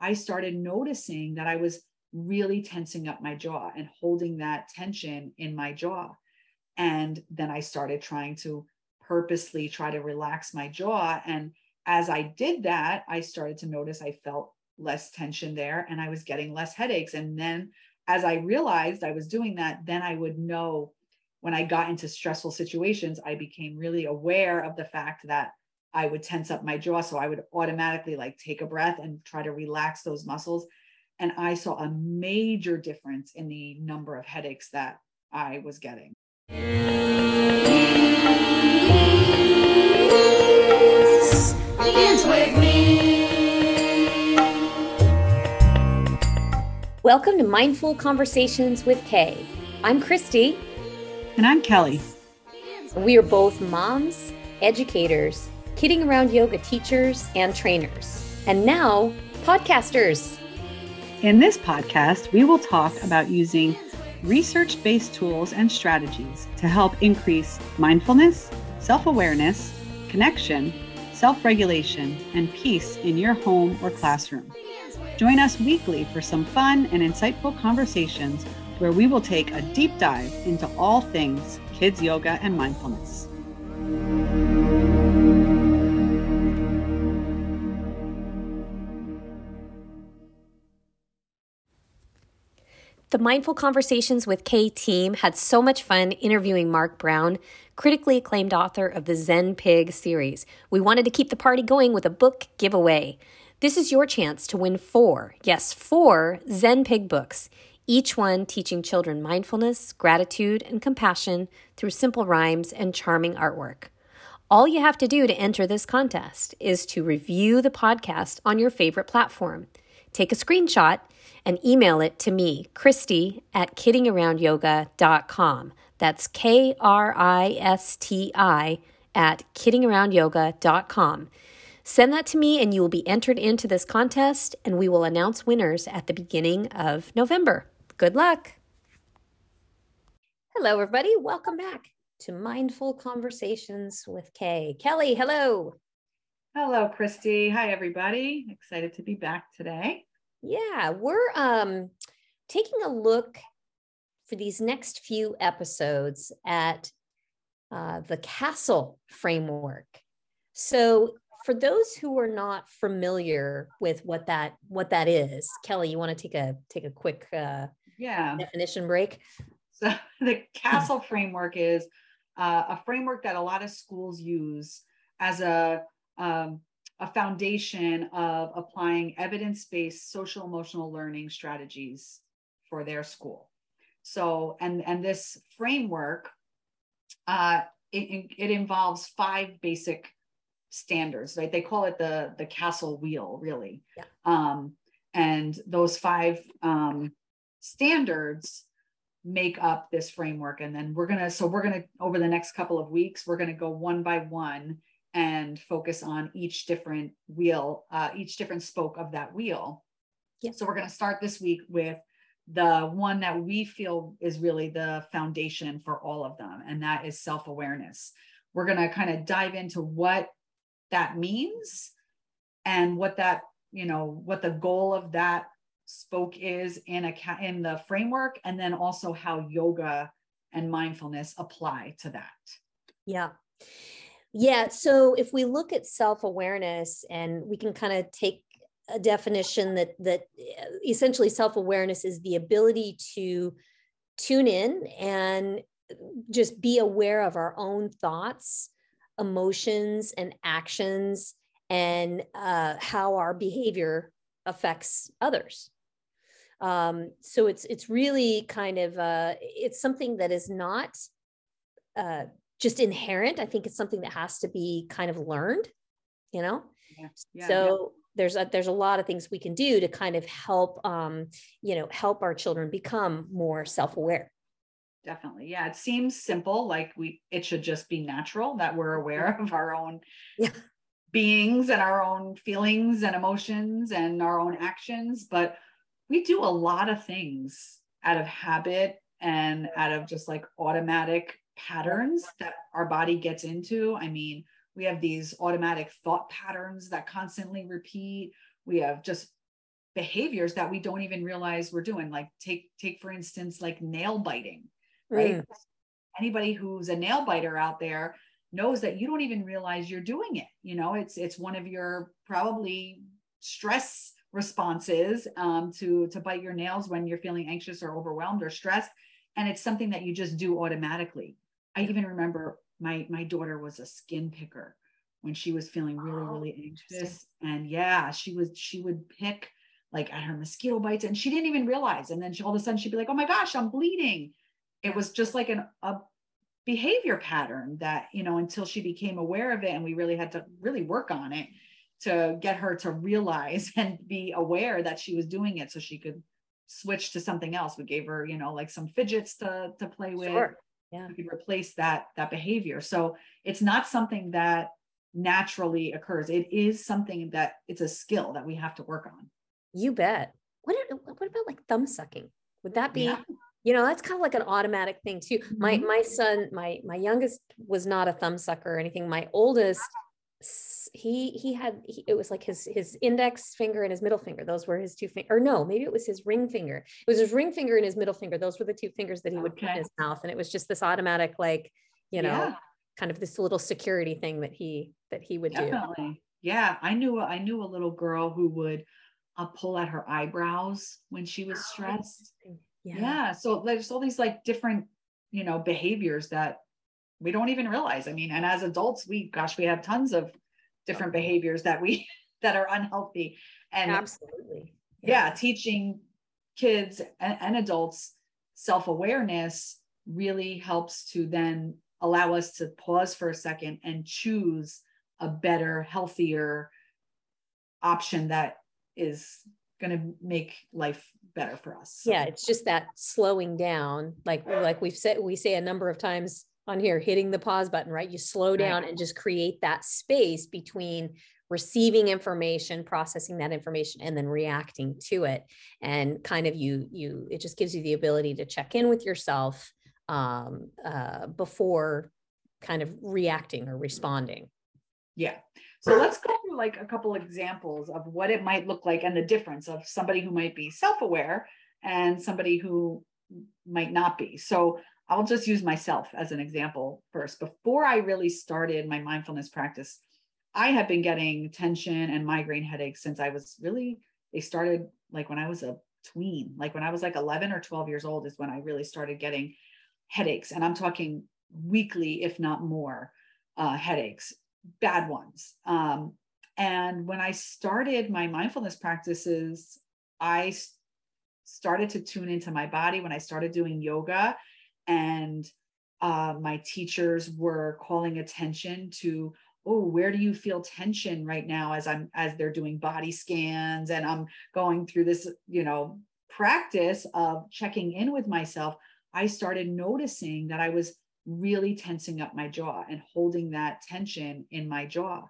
I started noticing that I was really tensing up my jaw and holding that tension in my jaw. And then I started trying to purposely try to relax my jaw. And as I did that, I started to notice I felt less tension there and I was getting less headaches. And then as I realized I was doing that, then I would know when I got into stressful situations, I became really aware of the fact that I would tense up my jaw. So I would automatically like take a breath and try to relax those muscles. And I saw a major difference in the number of headaches that I was getting. Welcome to Mindful Conversations with Kay. I'm Kristi. And I'm Kelly. We are both moms, educators, kidding around yoga teachers, and trainers. And now, podcasters. In this podcast, we will talk about using research based tools and strategies to help increase mindfulness, self awareness, connection, self regulation, and peace in your home or classroom. Join us weekly for some fun and insightful conversations where we will take a deep dive into all things kids yoga and mindfulness. The Mindful Conversations with Kay team had so much fun interviewing Mark Brown, critically acclaimed author of the Zen Pig series. We wanted to keep the party going with a book giveaway. This is your chance to win four, yes, four Zen Pig books, each one teaching children mindfulness, gratitude, and compassion through simple rhymes and charming artwork. All you have to do to enter this contest is to review the podcast on your favorite platform. Take a screenshot and email it to me, Kristi at kiddingaroundyoga.com. That's K R I S T I at kiddingaroundyoga.com. Send that to me, and you will be entered into this contest, and we will announce winners at the beginning of November. Good luck. Hello, everybody. Welcome back to Mindful Conversations with Kay. Kelly, hello. Hello, Kristi. Hi, everybody. Excited to be back today. Yeah, we're um, taking a look for these next few episodes at uh, the CASEL framework. So, for those who are not familiar with what that what that is, Kelly, you want to take a take a quick uh, yeah definition break? So the CASEL framework is uh, a framework that a lot of schools use as a um, a foundation of applying evidence-based social emotional learning strategies for their school. So and and this framework uh, it, it involves five basic standards right they call it the the CASEL wheel really yeah. um and those five um standards make up this framework and then we're going to so we're going to over the next couple of weeks we're going to go one by one and focus on each different wheel uh each different spoke of that wheel. Yeah. so we're going to start this week with the one that we feel is really the foundation for all of them and that is self-awareness. We're going to kind of dive into what that means and what that you know what the goal of that spoke is in a in the framework and then also how yoga and mindfulness apply to that. Yeah yeah so if we look at self-awareness and we can kind of take a definition that that uh, essentially self-awareness is the ability to tune in and just be aware of our own thoughts emotions and actions and uh, how our behavior affects others. Um, so it's it's really kind of uh, it's something that is not uh, just inherent i think it's something that has to be kind of learned you know yeah. Yeah, so yeah. there's a there's a lot of things we can do to kind of help um, you know help our children become more self-aware definitely yeah it seems simple like we it should just be natural that we're aware of our own yeah. beings and our own feelings and emotions and our own actions but we do a lot of things out of habit and out of just like automatic patterns that our body gets into. I mean we have these automatic thought patterns that constantly repeat. We have just behaviors that we don't even realize we're doing. Like take take for instance like nail biting right? Mm. anybody who's a nail biter out there knows that you don't even realize you're doing it. You know it's it's one of your probably stress responses um, to to bite your nails when you're feeling anxious or overwhelmed or stressed. And it's something that you just do automatically i even remember my my daughter was a skin picker when she was feeling really oh, really anxious. And yeah she was she would pick like at her mosquito bites and she didn't even realize. And then she, all of a sudden she'd be like oh my gosh i'm bleeding. It was just like an a behavior pattern that you know until she became aware of it and we really had to really work on it to get her to realize and be aware that she was doing it so she could switch to something else. We gave her you know like some fidgets to to play with. Sure. Yeah. we could replace that that behavior. So it's not something that naturally occurs. It is something that it's a skill that we have to work on. You bet. What what about like thumb sucking? Would that be yeah. you know that's kind of like an automatic thing too. My mm-hmm. my son my my youngest was not a thumb sucker or anything. My oldest he he had he, it was like his his index finger and his middle finger those were his two fingers or no maybe it was his ring finger it was his ring finger and his middle finger those were the two fingers that he would okay. put in his mouth and it was just this automatic like you know yeah. kind of this little security thing that he that he would Definitely. do yeah i knew i knew a little girl who would uh, pull at her eyebrows when she was oh, stressed yeah. yeah so there's all these like different you know behaviors that we don't even realize. I mean and as adults we gosh we have tons of different behaviors that we that are unhealthy. And absolutely. Yeah, yeah teaching kids and, and adults self-awareness really helps to then allow us to pause for a second and choose a better healthier option that is going to make life better for us so. yeah it's just that slowing down. Like like we've said we say a number of times on here hitting the pause button right? You slow down right. and just create that space between receiving information processing that information and then reacting to it. And kind of you you it just gives you the ability to check in with yourself um, uh, before kind of reacting or responding. Yeah. So let's go through like a couple examples of what it might look like and the difference of somebody who might be self-aware and somebody who might not be. So I'll just use myself as an example first. Before I really started my mindfulness practice, I had been getting tension and migraine headaches since I was really, they started like when I was a tween, like when I was like 11 or 12 years old, is when I really started getting headaches. And I'm talking weekly, if not more, uh, headaches, bad ones. Um, and when I started my mindfulness practices, I started to tune into my body when I started doing yoga and uh, my teachers were calling attention to oh where do you feel tension right now as i'm as they're doing body scans and i'm going through this you know practice of checking in with myself? I started noticing that i was really tensing up my jaw and holding that tension in my jaw.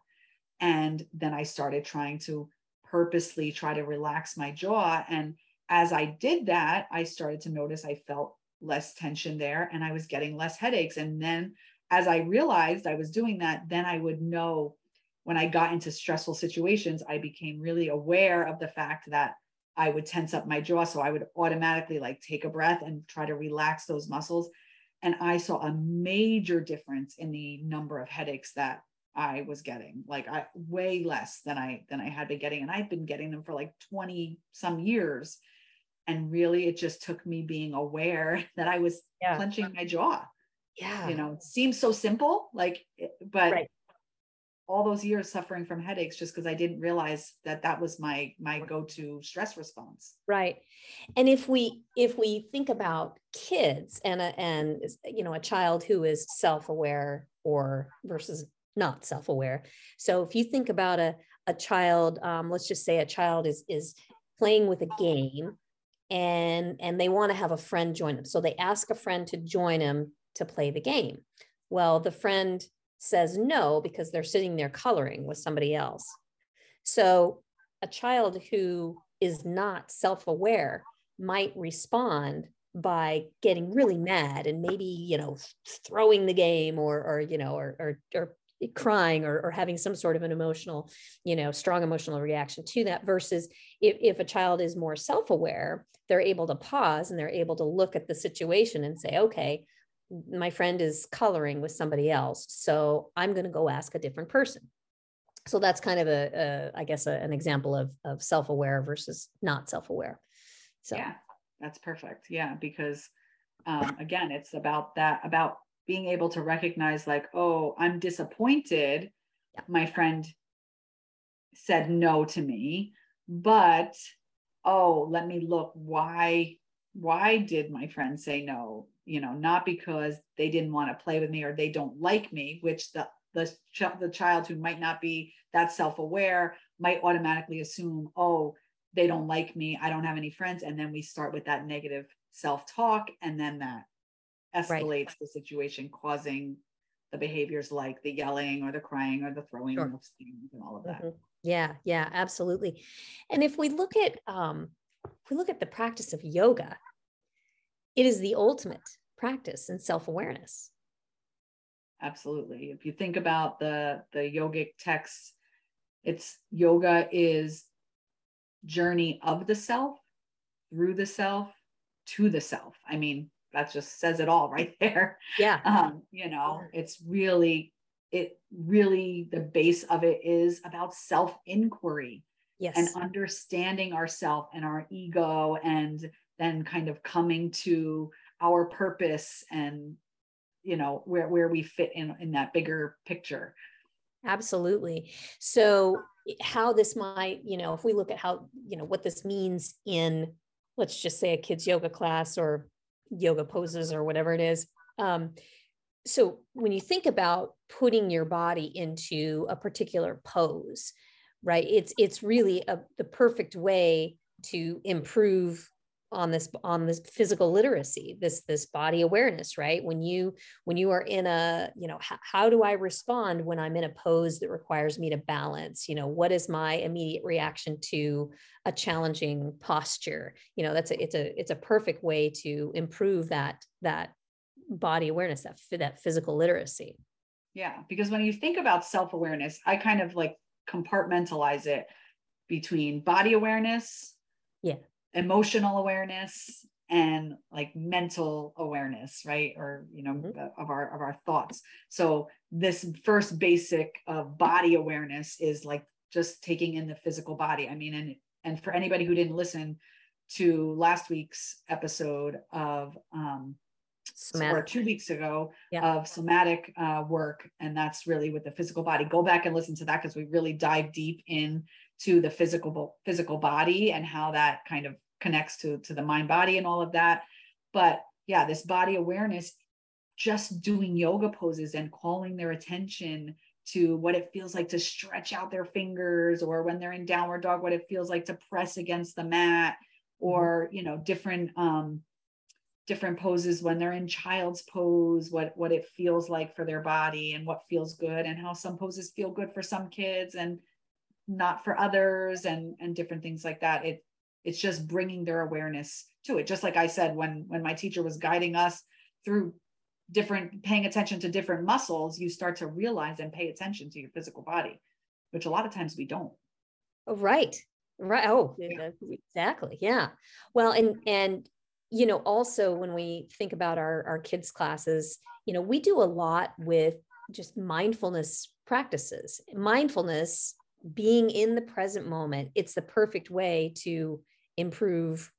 And then i started trying to purposely try to relax my jaw. And as i did that i started to notice i felt less tension there and I was getting less headaches. And then as I realized I was doing that, then I would know when I got into stressful situations, I became really aware of the fact that I would tense up my jaw. So I would automatically like take a breath and try to relax those muscles. And I saw a major difference in the number of headaches that I was getting, like I way less than I than I had been getting. And I've been getting them for like 20 some years and really it just took me being aware that i was yeah. clenching my jaw. Yeah. you know it seems so simple like but right. all those years suffering from headaches just because i didn't realize that that was my my go-to stress response. Right. And if we if we think about kids and a, and you know a child who is self-aware or versus not self-aware. So if you think about a a child um, let's just say a child is is playing with a game and and they want to have a friend join them. So they ask a friend to join them to play the game. Well the friend says no because they're sitting there coloring with somebody else. So a child who is not self-aware might respond by getting really mad and maybe you know throwing the game or or you know or or, or crying or, or having some sort of an emotional you know strong emotional reaction to that versus if, if a child is more self-aware they're able to pause and they're able to look at the situation and say okay my friend is coloring with somebody else so i'm going to go ask a different person. So that's kind of a, a I guess a, an example of of self-aware versus not self-aware. So yeah that's perfect. Yeah because um, again it's about that about being able to recognize like oh i'm disappointed yeah. my friend said no to me but oh let me look. Why why did my friend say no? You know not because they didn't want to play with me or they don't like me which the the, ch- the child who might not be that self-aware might automatically assume oh they don't like me. I don't have any friends. And then we start with that negative self-talk and then that escalates right. the situation causing the behaviors like the yelling or the crying or the throwing sure. of things and all of that mm-hmm. yeah yeah absolutely and if we look at um if we look at the practice of yoga it is the ultimate practice in self-awareness absolutely if you think about the the yogic texts it's yoga is journey of the self through the self to the self i mean that just says it all right there. Yeah. Um you know it's really it really the base of it is about self inquiry yes. and understanding ourself and our ego and then kind of coming to our purpose and you know where where we fit in in that bigger picture. Absolutely. So how this might you know if we look at how you know what this means in let's just say a kids yoga class or yoga poses or whatever it is. Um, so when you think about putting your body into a particular pose right it's it's really a, the perfect way to improve on this on this physical literacy this this body awareness right? When you when you are in a you know h- how do i respond when i'm in a pose that requires me to balance? You know what is my immediate reaction to a challenging posture? You know that's a it's a it's a perfect way to improve that that body awareness that that physical literacy. Yeah because when you think about self-awareness i kind of like compartmentalize it between body awareness yeah emotional awareness and like mental awareness right or you know mm-hmm. of our of our thoughts so this first basic of body awareness is like just taking in the physical body i mean and and for anybody who didn't listen to last week's episode of um somatic. or two weeks ago yeah. of somatic uh, work and that's really with the physical body go back and listen to that because we really dive deep in to the physical physical body and how that kind of connects to to the mind body and all of that but yeah this body awareness just doing yoga poses and calling their attention to what it feels like to stretch out their fingers or when they're in downward dog what it feels like to press against the mat mm-hmm. or you know different um different poses when they're in child's pose what what it feels like for their body and what feels good and how some poses feel good for some kids and not for others and and different things like that it it's just bringing their awareness to it. Just like i said when when my teacher was guiding us through different paying attention to different muscles you start to realize and pay attention to your physical body which a lot of times we don't. Oh, right. Right. Oh yeah. exactly. Yeah. Well and and you know also when we think about our our kids classes you know we do a lot with just mindfulness practices. Mindfulness being in the present moment it's the perfect way to improve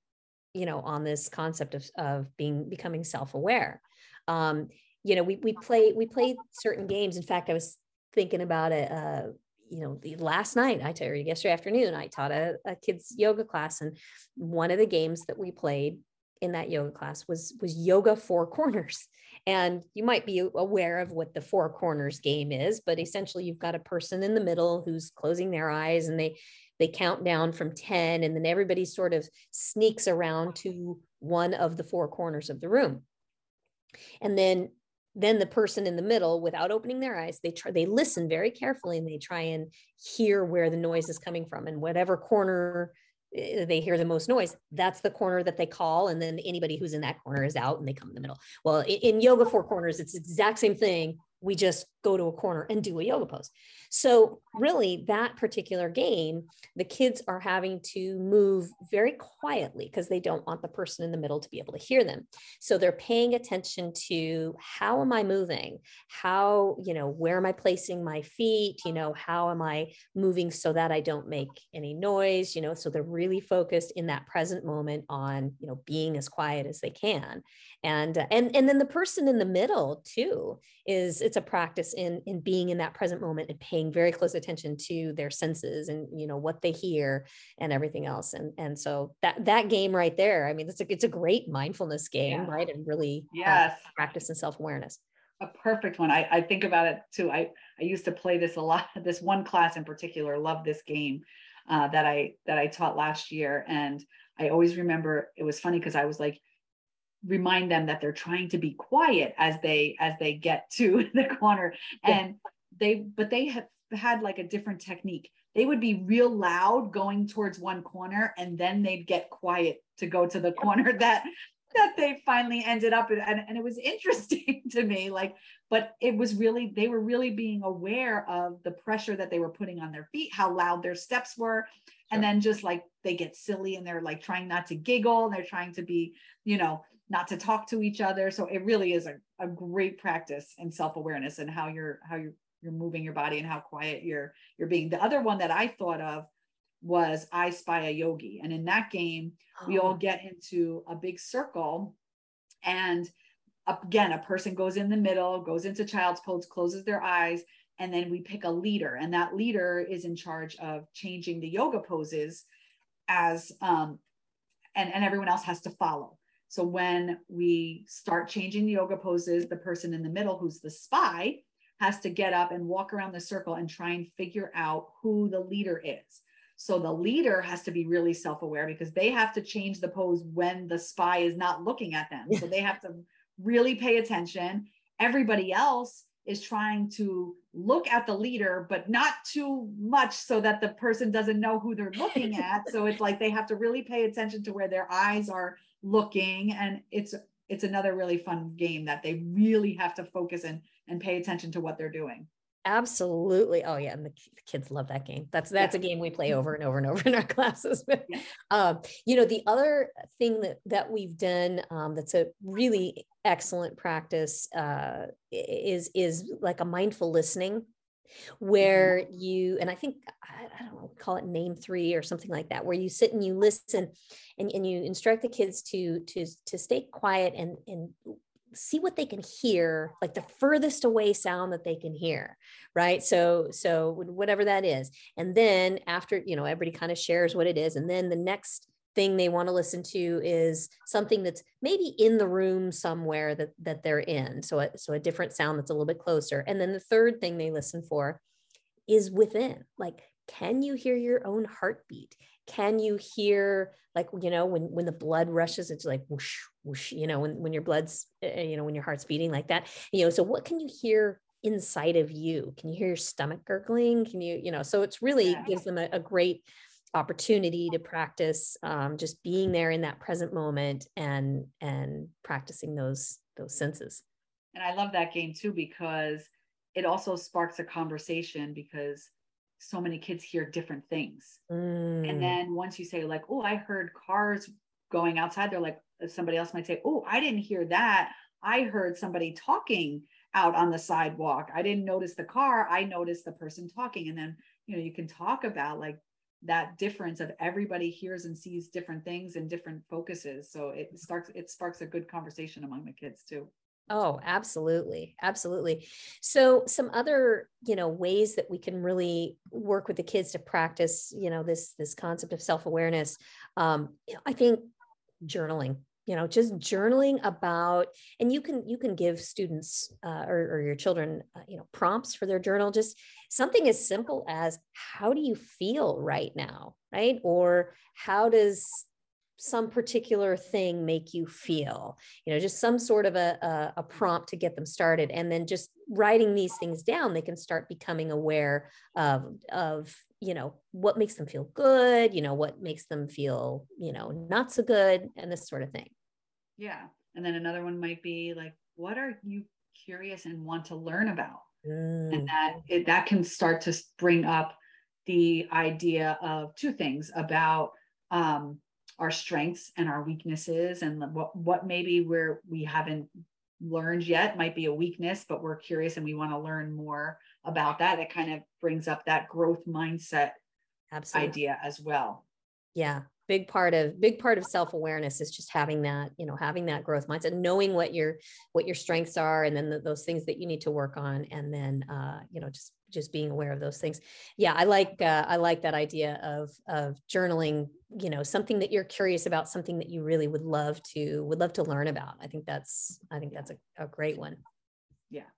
you know on this concept of, of being becoming self-aware. Um you know we we play we play certain games. In fact i was thinking about it uh you know the last night i you yesterday afternoon i taught a, a kids yoga class and one of the games that we played in that yoga class was was yoga four corners and you might be aware of what the four corners game is but essentially you've got a person in the middle who's closing their eyes and they they count down from 10 and then everybody sort of sneaks around to one of the four corners of the room. And then then the person in the middle without opening their eyes they try they listen very carefully and they try and hear where the noise is coming from. And whatever corner Eh, they hear the most noise that's the corner that they call and then anybody who's in that corner is out and they come in the middle. Well in, in yoga four corners it's the exact same thing. We just go to a corner and do a yoga pose. So, really, that particular game, the kids are having to move very quietly because they don't want the person in the middle to be able to hear them. So, they're paying attention to how am I moving? How, you know, where am I placing my feet? You know, how am I moving so that I don't make any noise? You know, so they're really focused in that present moment on, you know, being as quiet as they can. And, and, and then the person in the middle too is it's a practice in in being in that present moment and paying very close attention to their senses and you know what they hear and everything else. And and so that that game right there i mean it's a it's a great mindfulness game yeah. right? And really uh, yes. uh, practice and self-awareness. A perfect one. I, I think about it too. I i used to play this a lot this one class in particular love this game uh, that i that i taught last year. And i always remember it was funny because i was like remind them that they're trying to be quiet as they as they get to the corner. And they but they have had like a different technique. They would be real loud going towards one corner and then they'd get quiet to go to the corner that that they finally ended up in. And, and it was interesting to me like but it was really they were really being aware of the pressure that they were putting on their feet how loud their steps were. And then just like they get silly and they're like trying not to giggle and they're trying to be you know not to talk to each other. So it really is a, a great practice in self-awareness and how you're how you're you're moving your body and how quiet you're you're being. The other one that I thought of was I Spy a Yogi. And in that game, oh. we all oh. get into a big circle and again, a person goes in the middle, goes into child's pose, closes their eyes, and then we pick a leader. And that leader is in charge of changing the yoga poses as um and, and everyone else has to follow. So when we start changing the yoga poses, the person in the middle, who's the spy, has to get up and walk around the circle and try and figure out who the leader is. So the leader has to be really self aware because they have to change the pose when the spy is not looking at them. So they have to really pay attention. Everybody else is trying to look at the leader, but not too much so that the person doesn't know who they're looking at. so it's like they have to really pay attention to where their eyes are looking and it's it's another really fun game that they really have to focus and and pay attention to what they're doing absolutely oh yeah and the, the kids love that game that's that's yeah. a game we play over and over and over in our classes yeah. um, you know the other thing that that we've done um, that's a really excellent practice uh, is is like a mindful listening. Mm-hmm. where you and i think I, I, don't know call it name three or something like that where you sit and you listen and, and you instruct the kids to to to stay quiet and and see what they can hear like the furthest away sound that they can hear right? So so whatever that is. And then after you know everybody kind of shares what it is. And then the next thing they want to listen to is something that's maybe in the room somewhere that that they're in so a, so a different sound that's a little bit closer. And then the third thing they listen for is within like can you hear your own heartbeat? Can you hear like you know when when the blood rushes it's like whoosh whoosh you know when when your blood's eh, you know when your heart's beating like that you know so what can you hear inside of you? Can you hear your stomach gurgling? Can you you know so it's really yeah. gives them a, a great opportunity to practice um, just being there in that present moment and and practicing those those senses. And i love that game too because it also sparks a conversation because so many kids hear different things. Mm. and then once you say like oh i heard cars going outside they're like somebody else might say oh i didn't hear that. I heard somebody talking out on the sidewalk. I didn't notice the car. I noticed the person talking. And then you know you can talk about like that difference of everybody hears and sees different things and different focuses. So it starts it sparks a good conversation among the kids too. Oh absolutely absolutely. So some other you know ways that we can really work with the kids to practice you know this this concept of self-awareness um, i think journaling you know just journaling about and you can you can give students uh, or, or, your children uh, you know prompts for their journal just something as simple as how do you feel right now? right? Or how does some particular thing make you feel? You know just some sort of a, a, a, prompt to get them started and then just writing these things down they can start becoming aware of of you know what makes them feel good you know what makes them feel you know not so good and this sort of thing yeah. And then another one might be like, what are you curious and want to learn about? mm. and that it, that can start to bring up the idea of two things about um, our strengths and our weaknesses and what what maybe where we haven't learned yet might be a weakness but we're curious and we want to learn more about that it kind of brings up that growth mindset Absolutely. idea as well yeah big part of big part of self-awareness is just having that you know having that growth mindset knowing what your what your strengths are and then the, those things that you need to work on and then uh, you know just just being aware of those things. Yeah i like uh, i like that idea of of journaling you know something that you're curious about something that you really would love to would love to learn about. I think that's i think that's a, a great one. Yeah.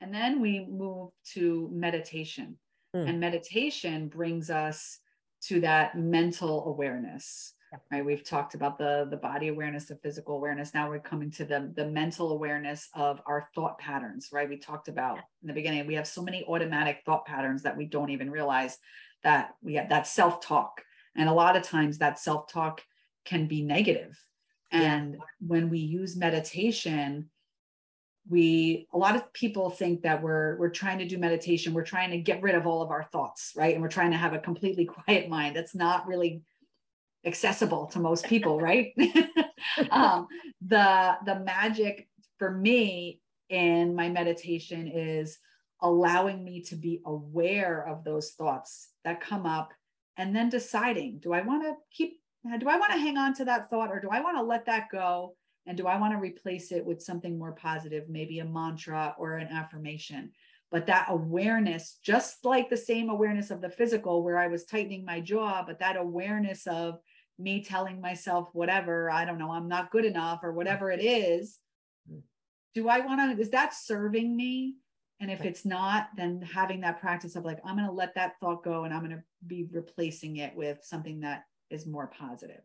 And then we move to meditation. Mm. and meditation brings us to that mental awareness right? We've talked about the the body awareness the physical awareness. Now we're coming to the the mental awareness of our thought patterns right? We talked about in the beginning we have so many automatic thought patterns that we don't even realize that we have that self-talk. And a lot of times that self-talk can be negative. And yeah. when we use meditation we a lot of people think that we're we're trying to do meditation. We're trying to get rid of all of our thoughts right? And we're trying to have a completely quiet mind that's not really accessible to most people right? Um, the the magic for me in my meditation is allowing me to be aware of those thoughts that come up and then deciding do i want to keep do i want to hang on to that thought or do i want to let that go and do I want to replace it with something more positive, maybe a mantra or an affirmation? But that awareness, just like the same awareness of the physical, where I was tightening my jaw, but that awareness of me telling myself, whatever, I don't know, I'm not good enough or whatever it is, hmm. do I want to, is that serving me? And if it's not, then having that practice of like, I'm going to let that thought go and I'm going to be replacing it with something that is more positive.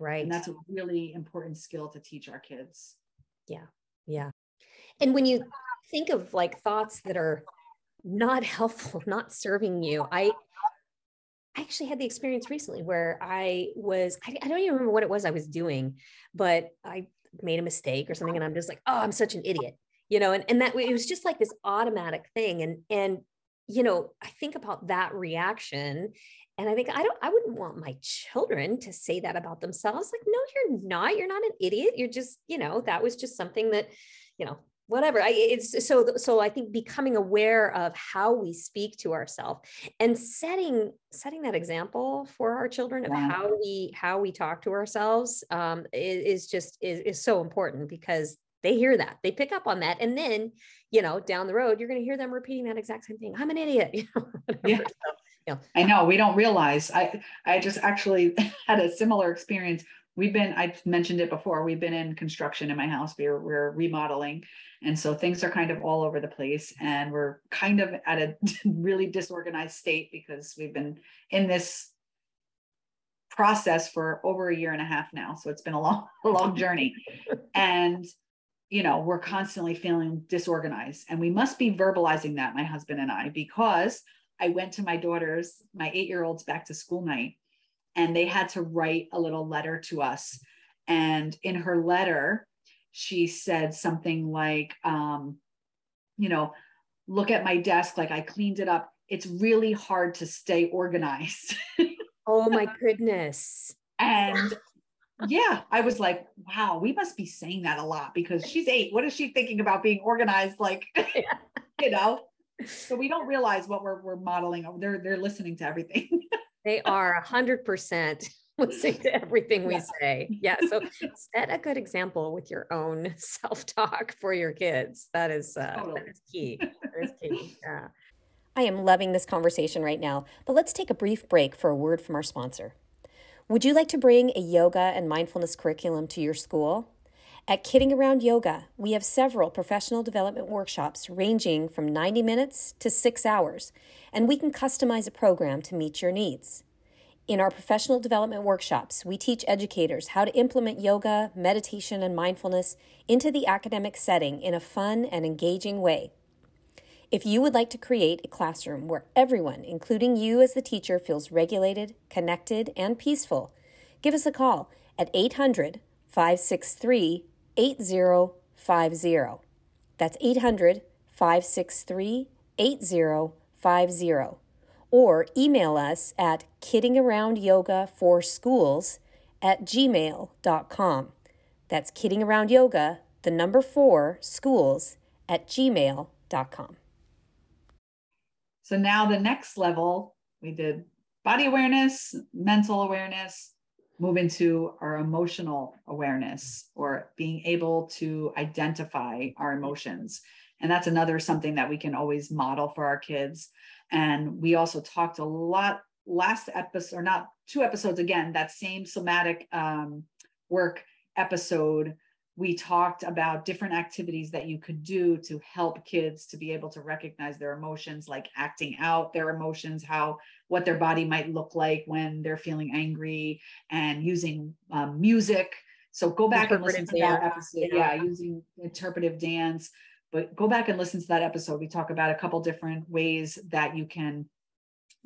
Right. And that's a really important skill to teach our kids. Yeah. Yeah. And when you think of like thoughts that are not helpful, not serving you, I I actually had the experience recently where I was, I, I, don't even remember what it was I was doing, but I made a mistake or something. And I'm just like, oh, I'm such an idiot, you know, and, and that it was just like this automatic thing. And, and, you know, I think about that reaction and I think I don't, I wouldn't want my children to say that about themselves. Like, no, you're not. You're not an idiot. You're just, you know, that was just something that, you know, whatever. I, it's so, so I think becoming aware of how we speak to ourselves and setting, setting that example for our children of wow. how we, how we talk to ourselves um, is, is just, is, is so important because they hear that they pick up on that and then you know down the road you're going to hear them repeating that exact same thing i'm an idiot you know, yeah. So. I know we don't realize. I I just actually had a similar experience. We've been I've mentioned it before. We've been in construction in my house. We're we're remodeling, and so things are kind of all over the place, and we're kind of at a really disorganized state because we've been in this process for over a year and a half now. So it's been a long a long journey, and you know we're constantly feeling disorganized, and we must be verbalizing that my husband and I because I went to my daughter's, my eight year old's back to school night, and they had to write a little letter to us. And in her letter, she said something like, um, you know, look at my desk, like I cleaned it up. It's really hard to stay organized. oh my goodness. And yeah, I was like, wow, we must be saying that a lot because she's eight. What is she thinking about being organized? Like, you know, so we don't realize what we're, we're modeling. They're, they're listening to everything. they are a hundred percent listening to everything we yeah. say. Yeah. So set a good example with your own self-talk for your kids. That is, uh, totally. that is key. That is key. Yeah. I am loving this conversation right now, but let's take a brief break for a word from our sponsor. Would you like to bring a yoga and mindfulness curriculum to your school? At Kidding Around Yoga, we have several professional development workshops ranging from 90 minutes to six hours, and we can customize a program to meet your needs. In our professional development workshops, we teach educators how to implement yoga, meditation, and mindfulness into the academic setting in a fun and engaging way. If you would like to create a classroom where everyone, including you as the teacher, feels regulated, connected, and peaceful, give us a call at 800 563 8050. That's 800 563 8050 or email us at kiddingaroundyoga4schools at gmail.com. That's kiddingaroundyoga, the number four, schools at gmail.com. So now the next level, we did body awareness, mental awareness, move into our emotional awareness or being able to identify our emotions. And that's another something that we can always model for our kids. And we also talked a lot last episode, or not two episodes again, that same somatic um, work episode we talked about different activities that you could do to help kids to be able to recognize their emotions like acting out their emotions how what their body might look like when they're feeling angry and using um, music. So go back and listen to that episode. yeah. yeah using interpretive dance. But go back and listen to that episode. We talk about a couple different ways that you can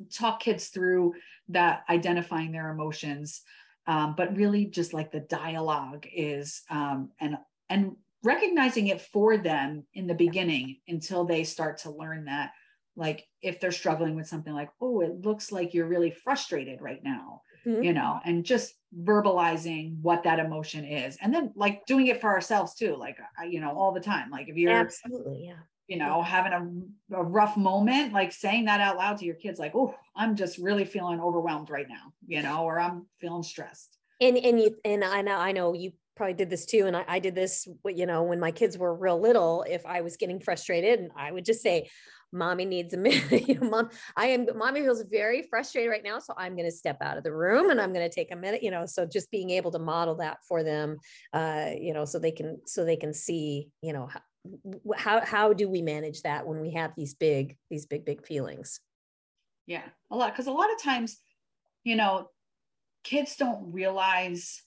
talk kids through that identifying their emotions um, but really just like the dialogue is um, and and recognizing it for them in the beginning until they start to learn that like if they're struggling with something like oh it looks like you're really frustrated right now mm-hmm. you know and just verbalizing what that emotion is and then like doing it for ourselves too like you know all the time like if you're absolutely yeah you know having a, a rough moment like saying that out loud to your kids like oh i'm just really feeling overwhelmed right now you know or i'm feeling stressed. And and you and i know i know you probably did this too and I, I did this you know when my kids were real little if i was getting frustrated and i would just say mommy needs a minute you know, mom i am mommy feels very frustrated right now so i'm going to step out of the room and i'm going to take a minute you know so just being able to model that for them uh you know so they can so they can see you know how, how do we manage that when we have these big these big big feelings? Yeah a lot because a lot of times you know kids don't realize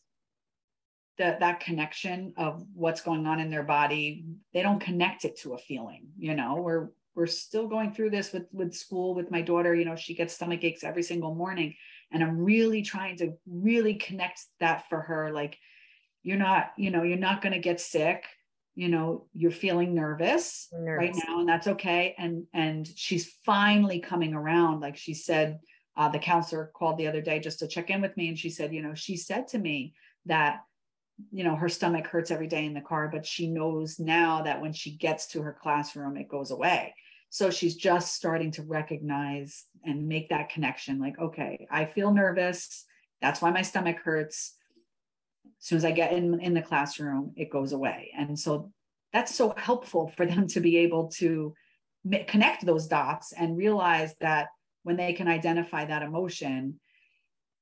that that connection of what's going on in their body. They don't connect it to a feeling you know? We're we're still going through this with with school with my daughter you know she gets stomach aches every single morning and i'm really trying to really connect that for her like you're not you know you're not going to get sick you know you're feeling nervous, nervous, right now and that's okay and and she's finally coming around like she said uh, the counselor called the other day just to check in with me and she said you know she said to me that you know her stomach hurts every day in the car but she knows now that when she gets to her classroom it goes away. So she's just starting to recognize and make that connection like okay i feel nervous that's why my stomach hurts as soon as I get in in the classroom, it goes away. And so that's so helpful for them to be able to connect those dots and realize that when they can identify that emotion,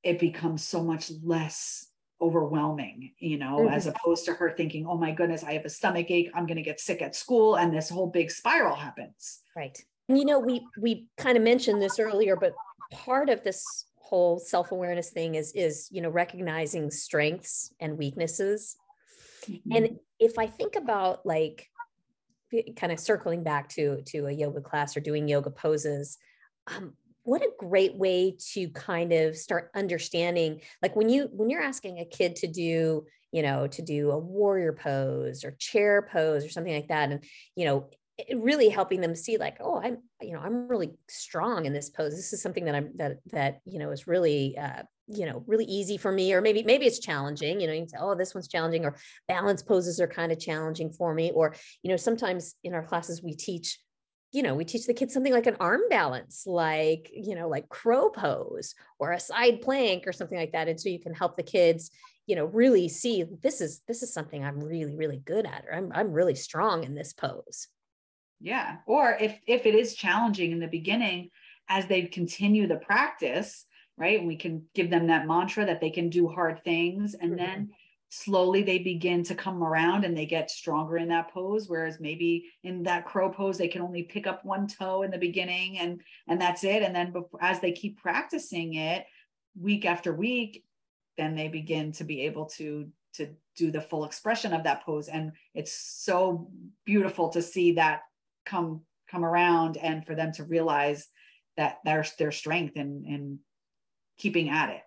it becomes so much less overwhelming, you know, mm-hmm. as opposed to her thinking, oh my goodness, I have a stomach ache, I'm going to get sick at school, and this whole big spiral happens. Right. And you know, we we kind of mentioned this earlier, but part of this whole self-awareness thing is is you know recognizing strengths and weaknesses mm-hmm. and if i think about like kind of circling back to to a yoga class or doing yoga poses um, what a great way to kind of start understanding like when you when you're asking a kid to do you know to do a warrior pose or chair pose or something like that and you know really helping them see like oh i'm you know i'm really strong in this pose. This is something that i'm that that you know is really uh, you know really easy for me or maybe maybe it's challenging you know you can say oh this one's challenging or balance poses are kind of challenging for me or you know sometimes in our classes we teach you know we teach the kids something like an arm balance like you know like crow pose or a side plank or something like that and so you can help the kids you know really see this is this is something i'm really really good at or i'm, I'm really strong in this pose yeah. Or if if it is challenging in the beginning as they continue the practice right we can give them that mantra that they can do hard things and mm-hmm. then slowly they begin to come around and they get stronger in that pose whereas maybe in that crow pose they can only pick up one toe in the beginning and and that's it. And then as they keep practicing it week after week then they begin to be able to to do the full expression of that pose. And it's so beautiful to see that come come around and for them to realize that there's their strength in in keeping at it.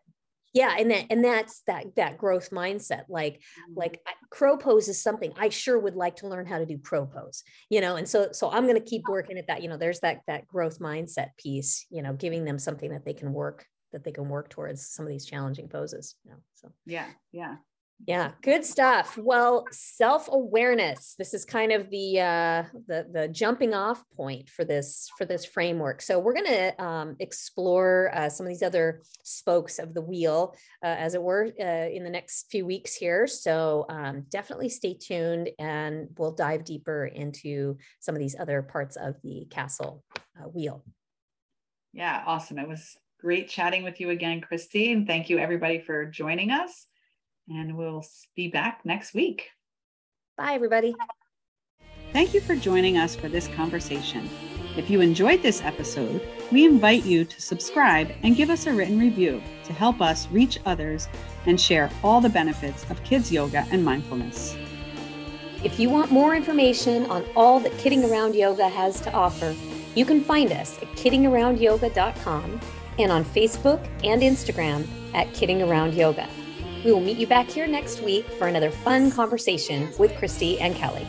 Yeah and that and that's that that growth mindset like mm-hmm. like crow pose is something i sure would like to learn how to do crow pose you know and so so i'm going to keep working at that you know there's that that growth mindset piece you know giving them something that they can work that they can work towards some of these challenging poses you know so. Yeah yeah yeah, good stuff. Well, self-awareness. This is kind of the uh, the the jumping off point for this for this framework. So we're going to um, explore uh, some of these other spokes of the wheel, uh, as it were, uh, in the next few weeks here. So um, definitely stay tuned, and we'll dive deeper into some of these other parts of the CASEL uh, wheel. Yeah, awesome. It was great chatting with you again, Kristi, and thank you everybody for joining us and we'll be back next week. Bye, everybody. Thank you for joining us for this conversation. If you enjoyed this episode, we invite you to subscribe and give us a written review to help us reach others and share all the benefits of kids yoga and mindfulness. If you want more information on all that Kidding Around Yoga has to offer, you can find us at kiddingaroundyoga.com and on Facebook and Instagram at Kidding Around Yoga. We will meet you back here next week for another fun conversation with Kristi and Kelly.